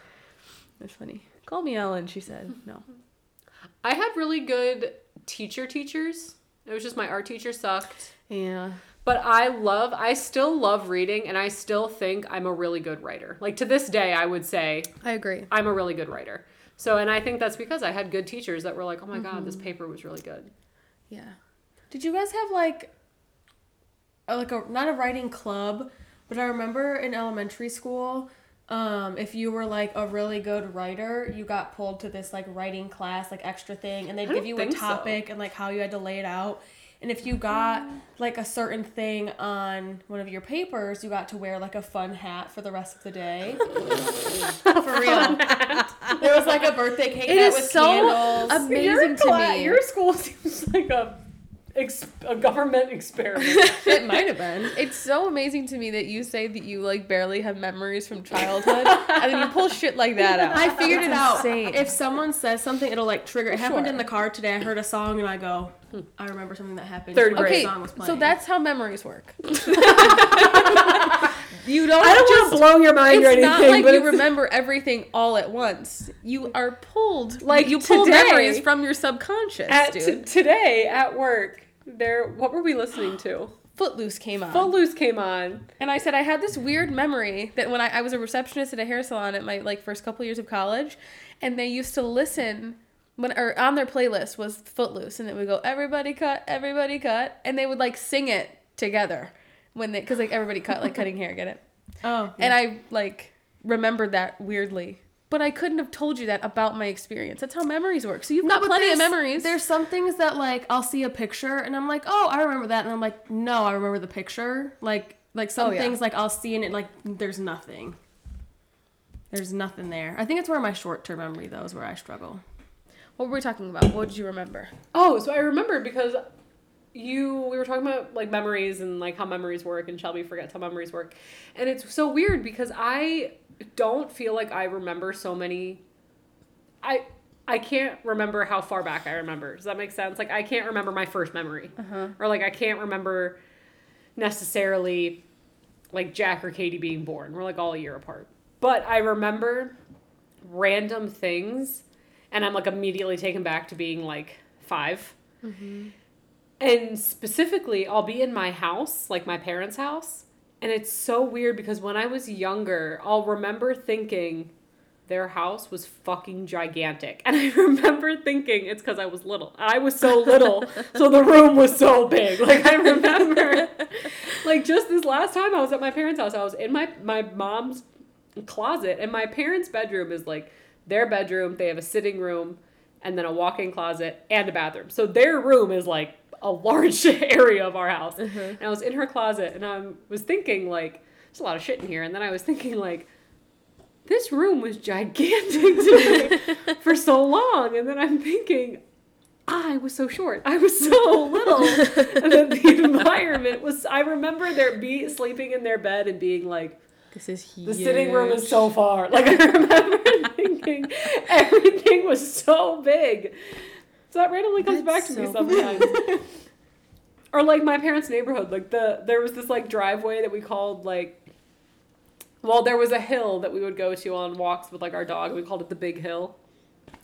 That's funny. Call me Ellen, she said. No. I had really good teacher teachers. It was just my art teacher sucked. Yeah. But I love, I still love reading, and I still think I'm a really good writer. Like to this day, I would say I agree. I'm a really good writer. So, and I think that's because I had good teachers that were like, oh my mm-hmm. God, this paper was really good. Yeah. Did you guys have like, a, like a not a writing club, but I remember in elementary school, um, if you were like a really good writer, you got pulled to this like writing class, like extra thing, and they'd give you a think so. topic and like how you had to lay it out. And if you got like a certain thing on one of your papers, you got to wear like a fun hat for the rest of the day. for real. There was like a birthday cake It hat is with so candles. amazing your to cla- me. Your school seems like a, ex- a government experiment. It might have been. It's so amazing to me that you say that you like barely have memories from childhood, and then you pull shit like that out. I figured It's it out. If someone says something, it'll like trigger. It happened Sure. in the car today. I heard a song and I go, "Hmm, I remember something that happened. Third grade. Okay, song was playing. so that's how memories work. you don't. I don't just, want to blow your mind or It's anything, not like but you remember everything all at once. You are pulled, Like you pull today, memories from your subconscious, at t- dude. today at work. There, what were we listening to? Footloose came on, Footloose came on. and I said I had this weird memory that when I, I was a receptionist at a hair salon at my like first couple years of college, and they used to listen when or on their playlist was Footloose, and it would go everybody cut, everybody cut, and they would like sing it together when they because like everybody cut like cutting hair, get it? oh, And I like remembered that weirdly. But I couldn't have told you that about my experience. That's how memories work. So you've got but plenty of memories. There's some things that like I'll see a picture and I'm like, oh, I remember that, and I'm like, no, I remember the picture. Like, like some Oh, yeah. things like I'll see and it like there's nothing. There's nothing there. I think it's where my short term memory though is where I struggle. what were we talking about? What did you remember? Oh, so I remember because you we were talking about like memories and like how memories work and Shelby forgets how memories work. And it's so weird because I don't feel like I remember so many I I can't remember how far back I remember. Does that make sense? Like I can't remember my first memory. Uh-huh. Or like I can't remember necessarily like Jack or Katie being born. We're like all a year apart. But I remember random things and I'm like immediately taken back to being like 5 And specifically, I'll be in my house, like my parents' house, and it's so weird because when I was younger, I'll remember thinking their house was fucking gigantic. And I remember thinking it's because I was little. I was so little, so the room was so big. Like I remember, like just this last time I was at my parents' house, I was in my my mom's closet, and my parents' bedroom is like their bedroom. They have a sitting room, and then a walk-in closet and a bathroom. So their room is like a large area of our house. Mm-hmm. And I was in her closet, and I was thinking like, there's a lot of shit in here. And then I was thinking like, this room was gigantic to me for so long, and then I'm thinking. I was so short. I was so little. and then the environment was I remember their be sleeping in their bed and being like, This is huge. the sitting room is so far. Like I remember thinking everything was so big. So that randomly comes That's back to me sometimes. or like my parents' neighborhood, like the there was this like driveway that we called like well, there was a hill that we would go to on walks with like our dog. We called it the Big Hill.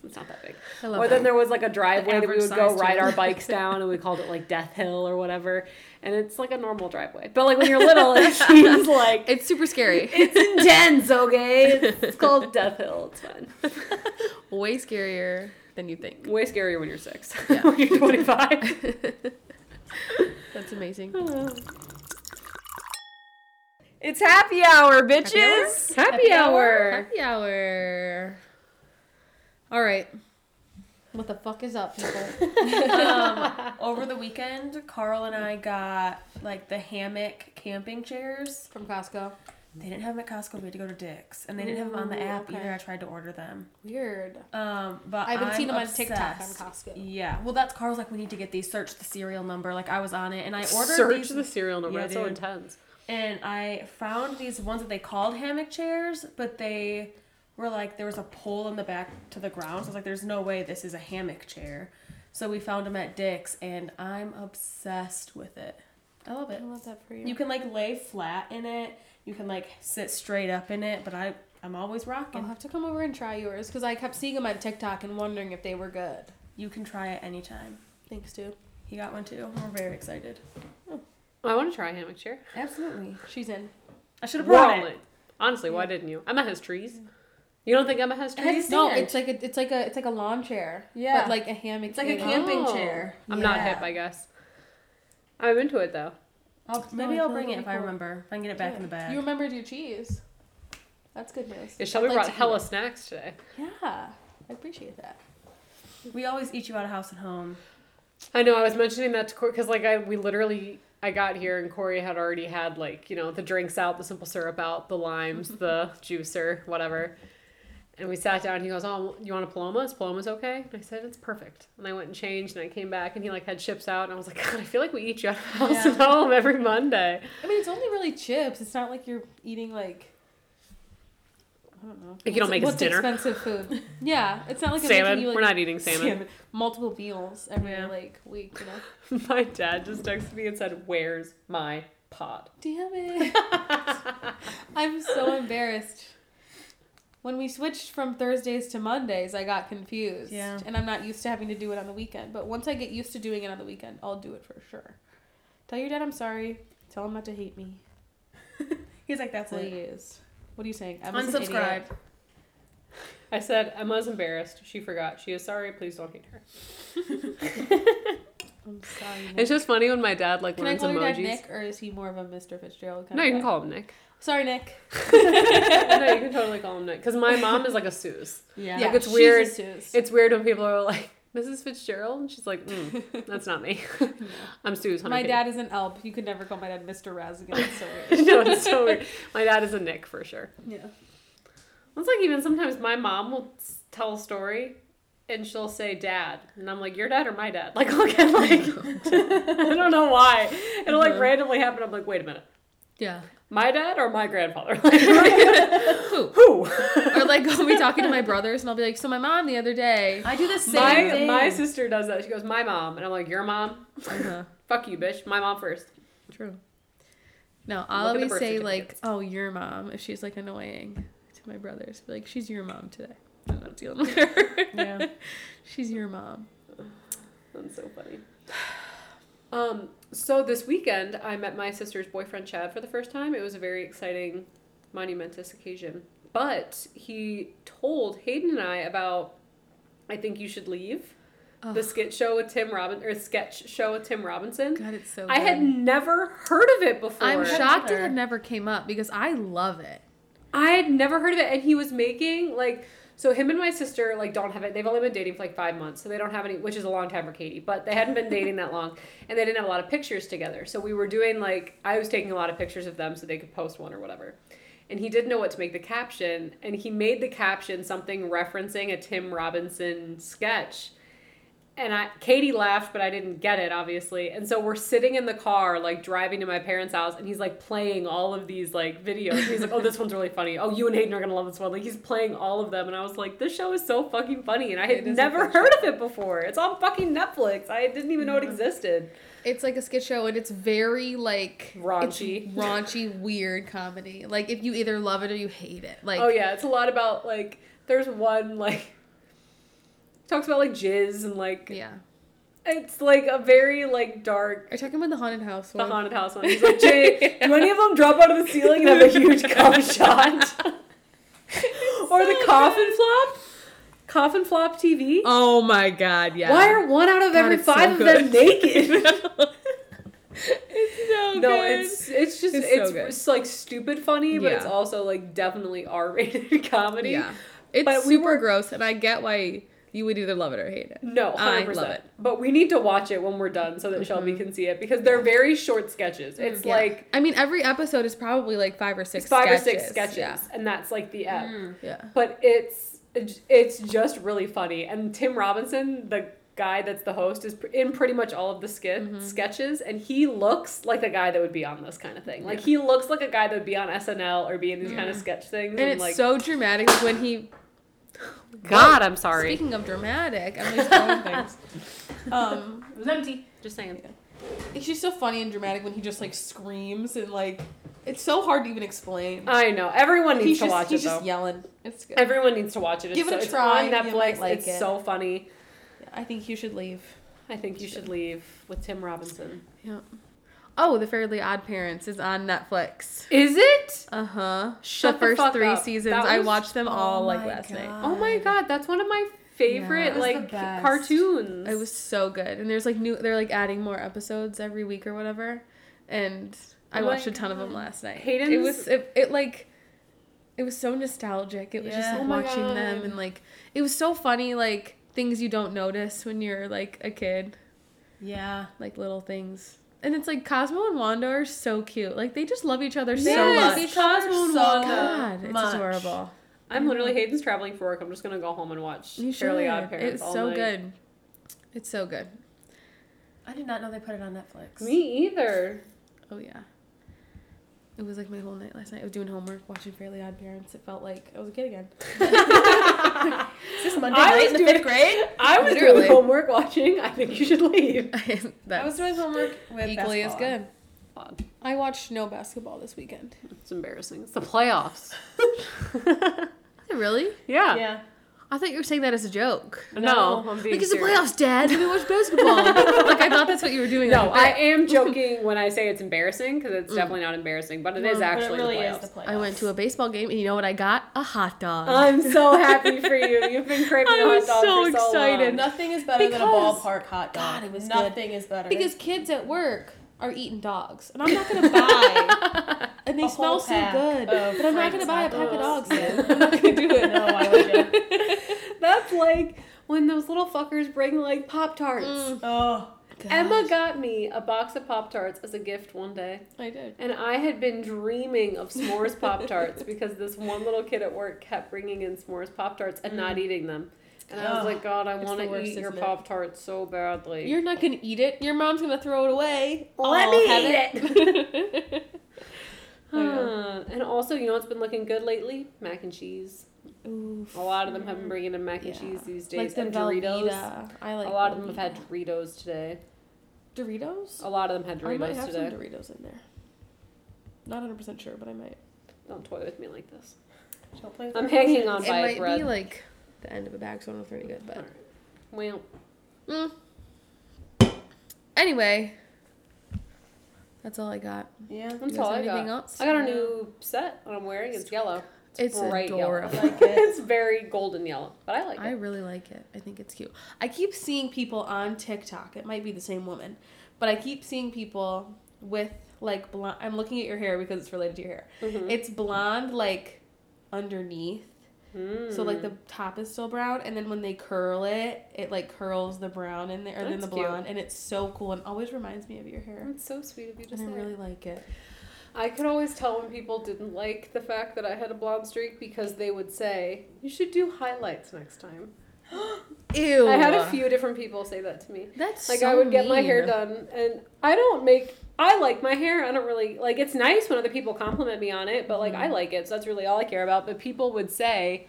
It's not that big. I love Or then there was like a driveway that we would go ride our bikes down, and we called it like Death Hill or whatever. And it's like a normal driveway, but like when you're little, it seems like It's super scary. it's intense. Okay, it's called Death Hill. It's fine. Way scarier than you think. Way scarier when you're six. Yeah. when you're 25. That's amazing. It's happy hour, bitches. Happy, hour. Happy hour. All right. What the fuck is up, people? um, over the weekend, Carl and I got like the hammock camping chairs. From Costco. They didn't have them at Costco. We had to go to Dick's, and they didn't have them on the Ooh, app okay. either. I tried to order them. Weird. Um, but I haven't I'm seen them on. TikTok on Costco. Yeah, well, that's Carl's like we need to get these. Search the serial number. Like I was on it, and I ordered Search these, the serial number. Yeah, it's so intense. and I found these ones that they called hammock chairs, but they were like there was a pole in the back to the ground. So I was like, there's no way this is a hammock chair. So we found them at Dick's, and I'm obsessed with it. I love it. I love that for you. You can like lay flat in it. You can like sit straight up in it, but I I'm always rocking. I'll have to come over and try yours because I kept seeing them on TikTok and wondering if they were good. You can try it anytime. Thanks, dude. He got one too. We're very excited. Oh. I want to try a hammock chair. Absolutely. She's in. I should have brought on it. it. Honestly, why didn't you? Emma has trees. You don't think Emma has It has trees? No, stand. it's like a it's like a it's like a lawn chair. Yeah. But like a hammock. It's like a camping Oh. chair. I'm not hip, I guess. I'm into it though. I'll, maybe I I'll bring it if it'd I remember. If I can get it back in the bag. You remembered your cheese. That's good news. Yeah, Shelby I'd like brought to eat hella it. snacks today. Yeah, I appreciate that. we always eat you out of house and home. I know. I was mentioning that to Corey because, like, I we literally I got here and Corey had already had like you know the drinks out, the simple syrup out, the limes, the juicer, whatever. And we sat down. and He goes, "Oh, you want a Paloma? Is Paloma's okay?" And I said, "It's perfect." And I went and changed, and I came back, and he like had chips out, and I was like, "God, I feel like we eat you out of house Yeah. and home every Monday." I mean, it's only really chips. It's not like you're eating like. I don't know. Like you don't make us what's dinner. expensive food. Yeah, it's not like salmon. you, like, We're not eating salmon. Multiple meals every Yeah. like week. You know. My dad just texted me and said, "Where's my pot?" Damn it! I'm so embarrassed. When we switched from Thursdays to Mondays, I got confused. Yeah. And I'm not used to having to do it on the weekend. But once I get used to doing it on the weekend, I'll do it for sure. Tell your dad I'm sorry. Tell him not to hate me. He's like, that's it. Please. What are you saying? Emma's an Unsubscribe. I said, "Emma's embarrassed. She forgot. She is sorry. Please don't hate her." I'm sorry. Nick. It's just funny when my dad like Can I learns call your dad. Nick, or is he more of a Mr. Fitzgerald kind No, of you can guy? call him Nick. Sorry, Nick. no, you can totally call him Nick. Because my mom is like a Suze. Yeah. Yeah, it's she's weird. a Suze. It's weird when people are like, Mrs. Fitzgerald? And she's like, mm, that's not me. I'm Suze. my dad is an Elb. You could never call my dad Mr. Razigan. It's so weird. no, it's so weird. My dad is a Nick for sure. yeah. It's like even sometimes my mom will tell a story and she'll say dad. And I'm like, your dad or my dad? Like, look at like, I don't know why. It'll like Uh-huh. randomly happen. I'm like, wait a minute. Yeah. My dad or my grandfather? Like, Who? who? or like I'll be talking to my brothers and I'll be like, so my mom the other day. I do the same my thing. my sister does that. She goes, my mom, and I'm like, your mom? Uh-huh. Fuck you, bitch. My mom first. True. No, I'll Look always say like, certificates. oh, your mom if she's like annoying to my brothers. Be like, she's your mom today. I'm not dealing with her. Yeah. she's your mom. That's so funny. Um, so this weekend, I met my sister's boyfriend Chad for the first time. It was a very exciting, monumentous occasion. But he told Hayden and I about, I think you should leave. The skit show with Tim Robin or sketch show with Tim Robinson. God, it's so. I had never heard of it before. I'm shocked it had never came up because I love it. I had never heard of it, and he was making like so. Him and my sister like don't have it. They've only been dating for like five months, so they don't have any, which is a long time for Katie. But they hadn't been dating that long, and they didn't have a lot of pictures together. So we were doing like I was taking a lot of pictures of them so they could post one or whatever. And he didn't know what to make the caption, and he made the caption something referencing a Tim Robinson sketch. And I Katie laughed, but I didn't get it, obviously. And so we're sitting in the car, like driving to my parents' house, and he's like playing all of these like videos. He's like, "Oh, this one's really funny. Oh, you and Hayden are gonna love this one." Like he's playing all of them, and I was like, "This show is so fucking funny," and I had It is a never heard of it before. It's on fucking Netflix. I didn't even know it existed. It's like a skit show, and it's very like Raunchy. raunchy, weird comedy. Like if you either love it or you hate it. Like oh yeah, it's a lot about like. There's one like talks about like jizz and like yeah. it's like a very like dark Are you talking about the haunted house the haunted house one. He's like, Jay, do any of them drop out of the ceiling and have a huge cum shot? or the coffin flop? Coffin flop TV? Oh my god, yeah. Why are one out of God, every it's so five of them naked? it's so no, good. it's it's just It's it's, so it's like stupid funny, but it's also like definitely R rated comedy. yeah. It's But we super were- gross, and I get why you would either love it or hate it. No, I love it. But we need to watch it when we're done so that Shelby can see it because they're very short sketches. It's Yeah. like I mean, every episode is probably like five or six. five sketches. or six sketches, Yeah. and that's like the ep. Mm. yeah. but it's it's just really funny and tim robinson the guy that's the host is in pretty much all of the skit Mm-hmm. sketches and he looks like the guy that would be on this kind of thing like he looks like a guy that would be on snl or be in these kind of sketch things And it's like so dramatic when he. god i'm sorry Speaking of dramatic, I'm like throwing things. Um, it was empty just saying it's just so funny and dramatic when he just like screams and like it's so hard to even explain. i know everyone needs he's to just watch he's it though just yelling. It's good. everyone needs to watch it it's Give it so, a it's try, on netflix like it's it. so funny I think you should leave. i think you should leave with tim robinson Yeah. Oh, The Fairly Odd Parents is on Netflix. is it Uh huh. Shut the the first fuck three up. seasons. That I watched them all Oh like my last night. Oh my god that's one of my favorite Yeah. It was the like cartoons It was so good, and there's like new. They're like adding more episodes every week or whatever, and I Oh my watched a ton of them last night. It was it, it like. It was so nostalgic. It was just Yeah. like Oh my watching them and like it was so funny like things you don't notice when you're like a kid, Yeah. like little things. And it's like Cosmo and Wanda are so cute. Like they just love each other so much. each Cosmo and so Wanda. God, it's much. adorable. I'm literally mm-hmm. Hayden's traveling for work. I'm just gonna go home and watch You Fairly should. Odd Parents. It's all so night. good. It's so good. I did not know they put it on Netflix. Me either. Oh yeah. It was like my whole night last night. I was doing homework, watching Fairly Odd Parents. It felt like I was a kid again. Is this Monday I night was in the doing- fifth grade? I was Literally. doing homework watching. I think you should leave. I was doing homework with equally as good. I watched no basketball this weekend. it's embarrassing. It's the playoffs. Really? yeah. Yeah. I thought you were saying that as a joke. No, I'm being Like it's the serious. playoffs, Dad. Let me watch basketball. like I thought that's what you were doing. No, like, I am joking when I say it's embarrassing because it's mm. definitely not embarrassing, but it is Well, actually it really the is the playoffs. I went to a baseball game, and you know what I got? A hot dog. I'm so happy for you. You've been craving I a hot was dog so for so excited. long. Nothing is better than a ballpark hot dog. God, it was good. Nothing is better. because kids at work are eating dogs, and I'm not gonna buy. and they smell so good, but I'm not gonna buy a pack of dogs. dogs. I'm not gonna do it. No, why would you? That's like when those little fuckers bring like Pop Tarts. Mm. Oh. Emma got me a box of Pop Tarts as a gift one day. I did. And I had been dreaming of s'mores Pop Tarts because this one little kid at work kept bringing in s'mores Pop Tarts and not eating them. And I was like, God, I want to worst, eat your? Pop Tarts so badly. You're not gonna eat it. Your mom's gonna throw it away. Let I'll me have eat it. Huh. And also, you know what's been looking good lately? Mac and cheese. Oof. A lot of them have been bringing in mac and Yeah. cheese these Like days. the and Doritos. Velveeta. I like. a lot of them have had Doritos today. Doritos. A lot of them had Doritos today. I might Doritos have today. some Doritos in there. Not 100 percent sure, but I might. Don't toy with me like this. Don't play with I'm hanging on by a thread. It might thread. be like the end of a bag, so I don't know if it's really good. But Well, mm. anyway, that's all I got. Yeah. that's You guys all I got. anything else? I got a new set that I'm wearing. It's yellow. It's bright yellow. adorable. I like it. it's very golden yellow, but I like it. I really like it. I think it's cute. I keep seeing people on TikTok. It might be the same woman, but I keep seeing people with like blonde. I'm looking at your hair because it's related to your hair. Mhm. It's blonde like underneath. So like Mm. the top is still brown, and then when they curl it, it like curls the brown in there, or then the That's cute. blonde, and it's so cool and always reminds me of your hair. That's so sweet of you to And say. I really like it. I could always tell when people didn't like the fact that I had a blonde streak because they would say, "You should do highlights next time." Ew. I had a few different people say that to me. That's Like so I would get my hair done, and I don't make. I like my hair. I don't really like. It's nice when other people compliment me on it, but like Mm-hmm. I like it, so that's really all I care about. But people would say,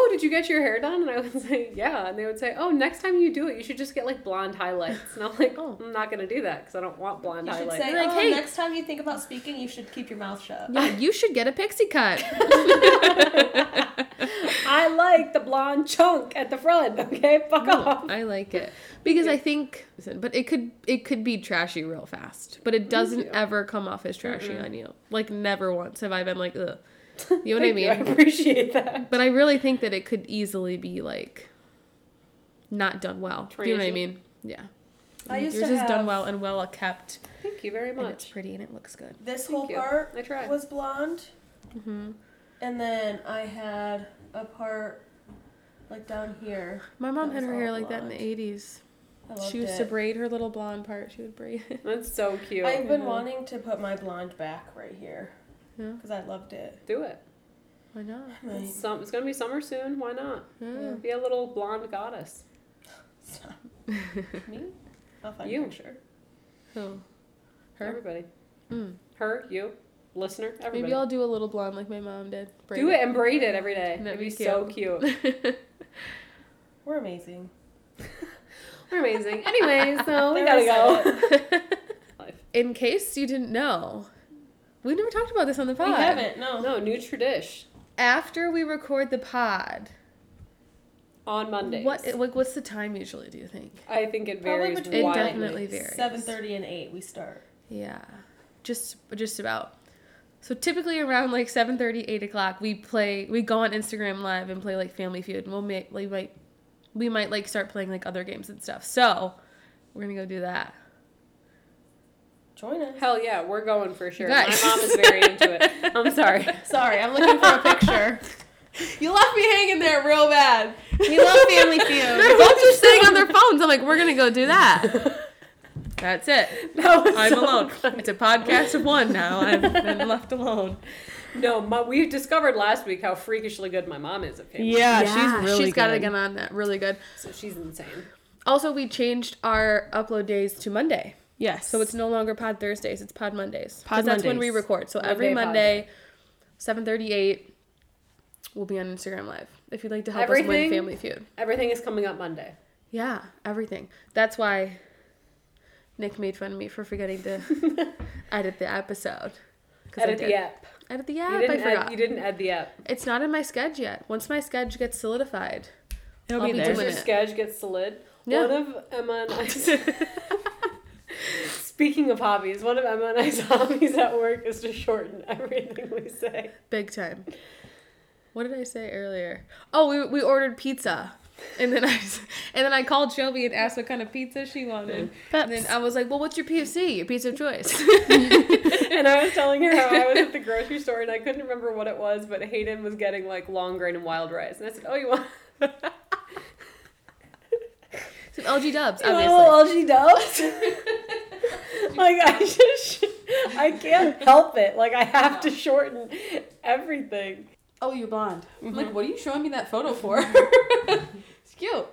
"Oh, did you get your hair done?" And I would say, "Yeah," and they would say, "Oh, next time you do it, you should just get like blonde highlights." And I'm like, Oh. I'm not gonna do that because I don't want blonde You should highlights. say, Like, oh, hey- next time you think about speaking, you should keep your mouth shut. Yeah, you should get a pixie cut. I like the blonde chunk at the front. Okay, fuck off. I like it because I think, but it could it could be trashy real fast, but it doesn't ever come off as trashy on you. Like never once have I been like, ugh. You know what I mean? you, I appreciate that. But I really think that it could easily be like not done well. Do you know what I mean? Yeah. I used Yours to is done well and well kept, Thank you very and it's pretty and it looks good. This Thank whole you. part I tried. was blonde, hmm and then I had a part like down here. My mom had her hair all like that in the '80s. I loved She used it. to braid her little blonde part. She would braid it. That's so cute. I've been Mhm. wanting to put my blonde back right here Yeah. because I loved it. Do it. Why not? Like, It's, some, it's gonna be summer soon. Why not? Yeah. Be a little blonde goddess. stop. Me? I'll find You. a picture. Who? Her. Everybody. Mm. Her, you, listener, everybody. Maybe I'll do a little blonde like my mom did. Braid do it and braid it every day. That'd It'd be be so cute. We're amazing. We're amazing. Anyway, so we gotta go. In case you didn't know, we never talked about this on the pod. We haven't. No. No, new tradition After we record the pod, on Mondays. what like what's the time usually? Do you think? I think it Probably varies between It wildly. definitely varies. Seven thirty and eight we start. Yeah, just just about. So typically around like 7:30, 8 o'clock, we play. We go on Instagram Live and play like Family Feud, and we'll make like might we might like start playing like other games and stuff. So we're gonna go do that. Join us. Hell yeah, we're going for sure. Guys. My mom is very into it. I'm sorry. Sorry, I'm looking for a picture. You left me hanging there real bad. We love Family Feud. They're both just sitting on their phones. I'm like, we're gonna go do that. That's it. That was I'm so alone. funny. It's a podcast of one now. I've been left alone. No, my, we discovered last week how freakishly good my mom is at family. Yeah, Yeah, she's really she's got good. to on that. Really good. So she's insane. Also, we changed our upload days to Monday. Yes. So it's no longer Pod Thursdays, it's Pod Mondays. 'Cause Pod that's when we record. So Monday every Monday, 738, we'll be on Instagram Live. If you'd like to help us win Family Feud. Everything is coming up Monday. Yeah, everything. That's why Nick made fun of me for forgetting to edit the episode. 'Cause I Edit the did. app. Edit the You app. I didn't, forgot. add, you didn't add the app. It's not in my schedule yet. Once my schedule gets solidified, It'll I'll be be there. Once your it. sketch gets solid. Yeah. One of Emma and I's. Speaking of hobbies, one of Emma and I's hobbies at work is to shorten everything we say. big time. What did I say earlier? Oh, we, we ordered pizza, and then I s- and then I called Shelby and asked what kind of pizza she wanted. And then I was like, "Well, what's your PFC? Your pizza of choice?" And I was telling her how I was at the grocery store and I couldn't remember what it was, but Hayden was getting like long grain and wild rice. And I said, Oh, you want Some LG Dubs, you want a obviously. little LG dubs? like I just I can't help it. Like I have to shorten everything. Oh, you blonde. I'm Mm-hmm. like, what are you showing me that photo for? it's cute.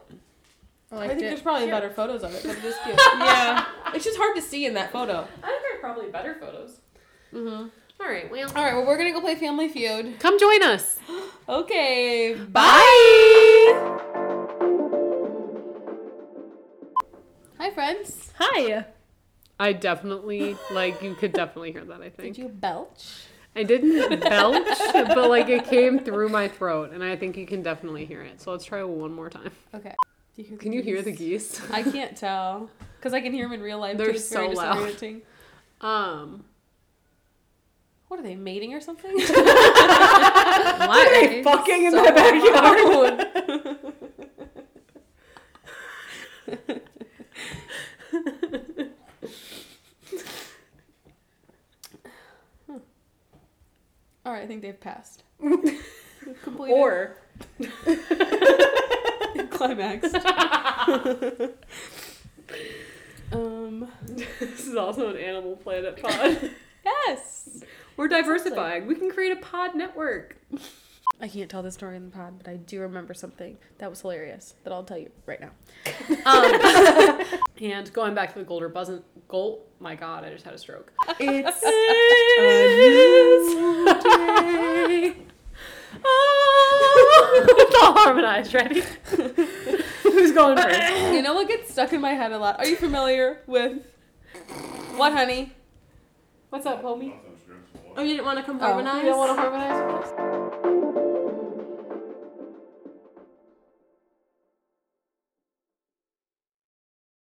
I I think it. there's probably better photos of it, but it is cute. Yeah. it's just hard to see in that photo. I think there are probably better photos. Mm-hmm. All right, well, All right, well, we're gonna go play Family Feud. come join us. Okay, Bye. Hi, friends. Hi. I definitely like you could definitely hear that. I think. Did you belch? I didn't belch, but like it came through my throat, and I think you can definitely hear it. So let's try one more time. Okay. Do you hear the Can you hear the geese? geese? I can't tell because I can hear them in real life. They're too. It's so loud. Um, What are they mating or something? Why? are they fucking in my backyard. All right, I think they've passed. Completed. or climaxed. um. this is also an Animal Planet pod. Yes. We're diversifying. We can create a pod network. I can't tell the story in the pod, but I do remember something that was hilarious that I'll tell you right now. Um, And going back to the Golder Buzzin' Gold. My God, I just had a stroke. it's a new it's all harmonized. Ready? Who's going first? you know what gets stuck in my head a lot. Are you familiar with what, honey? What's up, homie? Oh, you didn't want to come Oh, harmonize? You don't want to harmonize with us?